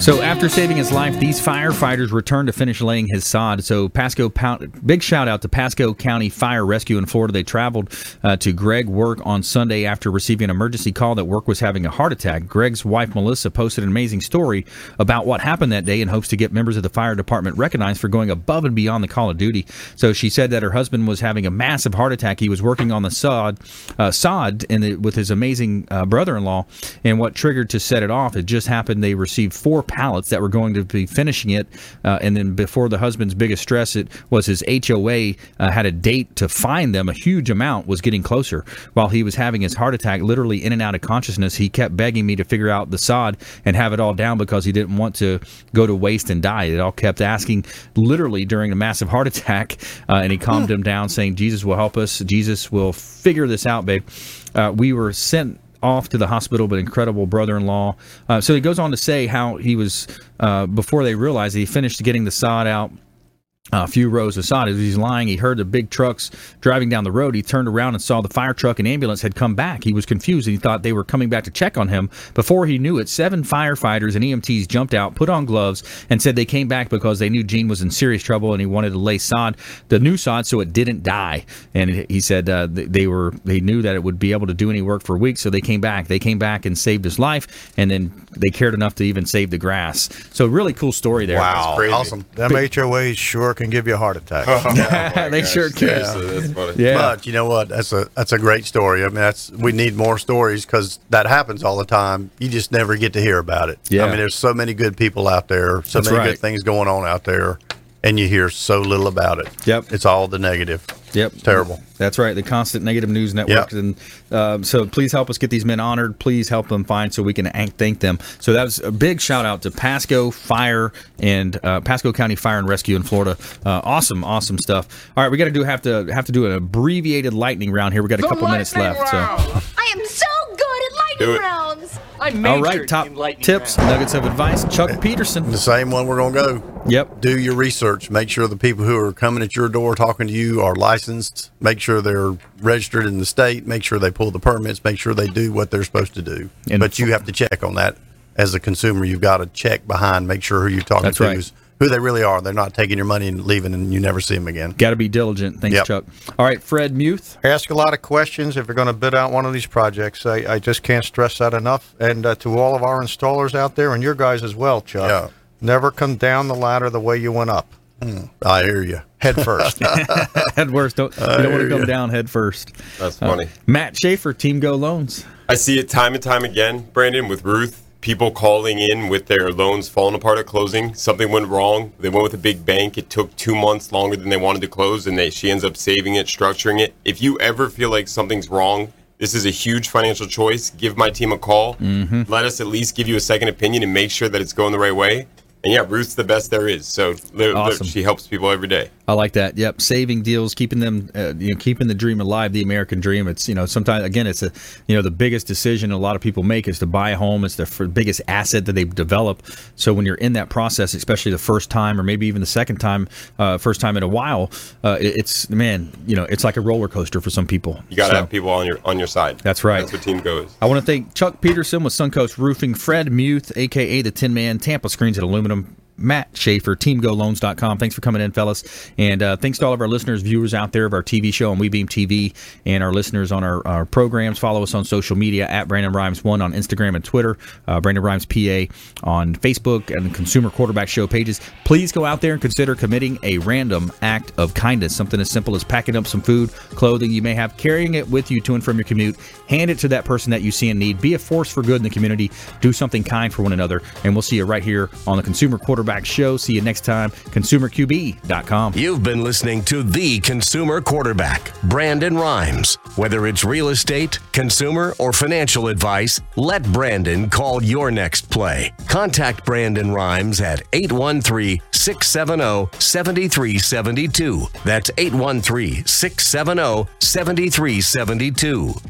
So after saving his life, these firefighters returned to finish laying his sod. So Pasco, big shout out to Pasco County Fire Rescue in Florida. They traveled uh, to Greg Work on Sunday after receiving an emergency call that Work was having a heart attack. Greg's wife Melissa posted an amazing story about what happened that day in hopes to get members of the fire department recognized for going above and beyond the call of duty. So she said that her husband was having a massive heart attack. He was working on the sod, uh, sod, the, with his amazing uh, brother-in-law, and what triggered to set it off? It just happened. They received four pallets that were going to be finishing it, uh, and then before the husband's biggest stress, it was his HOA uh, had a date to find them. A huge amount was getting closer. While he was having his heart attack, literally in and out of consciousness, he kept begging me to figure out the sod and have it all down because he didn't want to go to waste and die. It all kept asking, literally during a massive heart (laughs) attack, uh, and he calmed (sighs) him down, saying, "Jesus will help us. Jesus will figure this out, babe." Uh, we were sent off to the hospital, but incredible brother-in-law. Uh, so he goes on to say how he was uh, before they realized he finished getting the sod out. A few rows aside. As he's lying, he heard the big trucks driving down the road. He turned around and saw the fire truck and ambulance had come back. He was confused and he thought they were coming back to check on him. Before he knew it, seven firefighters and EMTs jumped out, put on gloves, and said they came back because they knew Gene was in serious trouble and he wanted to lay sod, the new sod, so it didn't die. And he said uh, they were they knew that it would be able to do any work for weeks, so they came back. They came back and saved his life, and then they cared enough to even save the grass. So really cool story there. Wow, awesome! Them HOAs sure can give you a heart attack. (laughs) yeah, they sure can. Seriously. Yeah. But you know what? That's a that's a great story. I mean, that's we need more stories because that happens all the time. You just never get to hear about it. Yeah. I mean, there's so many good people out there, so That's many right. good things going on out there, and you hear so little about it. Yep. It's all the negative. Yep. It's terrible. That's right. The constant negative news network. Yep. And um, so please help us get these men honored. Please help them find so we can thank them. So that was a big shout out to Pasco Fire and uh, Pasco County Fire and Rescue in Florida. Uh, awesome, awesome stuff. All right, we got to do have to have to do an abbreviated lightning round here. We got a couple minutes left. So. I am so good at lightning Do it. rounds. I All right, top tips, nuggets of advice. Chuck Peterson. The same one we're going to go. Yep. Do your research. Make sure the people who are coming at your door talking to you are licensed. Make sure they're registered in the state. Make sure they pull the permits. Make sure they do what they're supposed to do. And- but you have to check on that as a consumer. You've got to check behind. Make sure who you're talking That's to right. is who they really are. They're not taking your money and leaving, and you never see them again. Got to be diligent. Thanks, Yep. Chuck. All right, Fred Muth. Ask a lot of questions if you're going to bid out one of these projects. I, I just can't stress that enough. And uh, to all of our installers out there, and your guys as well, Chuck, yeah. never come down the ladder the way you went up. I hear you. Head first. (laughs) head first. Don't, you I don't want to come ya. down head first. That's Uh, funny. Matt Schafer, Team Go Loans. I see it time and time again, Brandon, with Ruth. People calling in with their loans falling apart at closing. Something went wrong. They went with a big bank. It took two months longer than they wanted to close, and they, she ends up saving it, structuring it. If you ever feel like something's wrong, this is a huge financial choice. Give my team a call. Mm-hmm. Let us at least give you a second opinion and make sure that it's going the right way. And yeah, Ruth's the best there is. So Awesome. she helps people every day. I like that. Yep, saving deals, keeping them, uh, you know, keeping the dream alive, the American dream. It's you know sometimes again it's a you know the biggest decision a lot of people make is to buy a home. It's the biggest asset that they develop. So when you're in that process, especially the first time or maybe even the second time, uh, first time in a while, uh, it- it's man, you know, it's like a roller coaster for some people. You got to So- have people on your on your side. That's right. That's what team goes. I want to thank Chuck Peterson with Suncoast Roofing, Fred Muth, aka the Tin Man, Tampa Screens and Aluminum, aluminum Matt Schafer, TeamGoLoans.com. Thanks for coming in, fellas. And uh, thanks to all of our listeners, viewers out there of our TV show on WeBeam TV, and our listeners on our, our programs. Follow us on social media at Brandon Rhimes1 on Instagram and Twitter, uh, Brandon Rhimes PA on Facebook and Consumer Quarterback Show pages. Please go out there and consider committing a random act of kindness. Something as simple as packing up some food, clothing you may have, carrying it with you to and from your commute. Hand it to that person that you see in need. Be a force for good in the community. Do something kind for one another. And we'll see you right here on the Consumer Quarterback Show. See you next time. ConsumerQB.com. You've been listening to the consumer quarterback, Brandon Rhimes. Whether it's real estate, consumer, or financial advice, let Brandon call your next play. Contact Brandon Rhimes at 813 670 7372. That's 813 670 7372.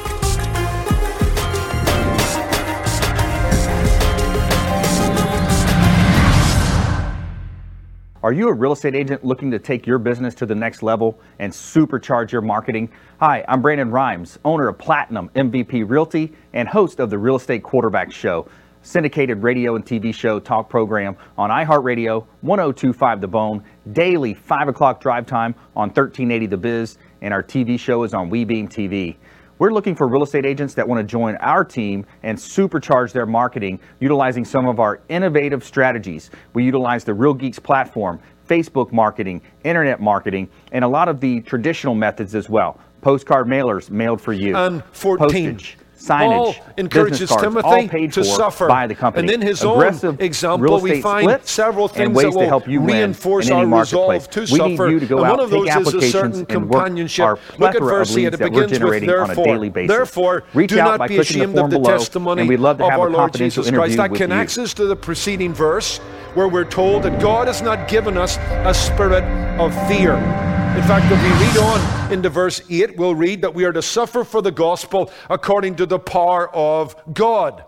Are you a real estate agent looking to take your business to the next level and supercharge your marketing? Hi, I'm Brandon Rhimes, owner of Platinum MVP Realty and host of the Real Estate Quarterback Show, syndicated radio and TV show talk program on iHeartRadio, 1025 The Bone, daily 5 o'clock drive time on 1380 The Biz, and our TV show is on WeBeam TV. We're looking for real estate agents that want to join our team and supercharge their marketing utilizing some of our innovative strategies. We utilize the Real Geeks platform, Facebook marketing, internet marketing, and a lot of the traditional methods as well. Postcard mailers mailed for you. And 14. Postage, signage, Paul encourages cards, Timothy to suffer. by the company. And in his Aggressive own example, we find several things that will help you reinforce our resolve to we suffer. need you to go and out, one of those is a certain companionship. Look at verse leads it begins with generating on a therefore. daily basis. Therefore, do not be clicking the of the below, testimony and we'd love to of our Lord Jesus Christ. That connects us to the preceding verse where we're told that God has not given us a spirit of fear In fact, if we read on into verse 8, we'll read that we are to suffer for the gospel according to the power of God.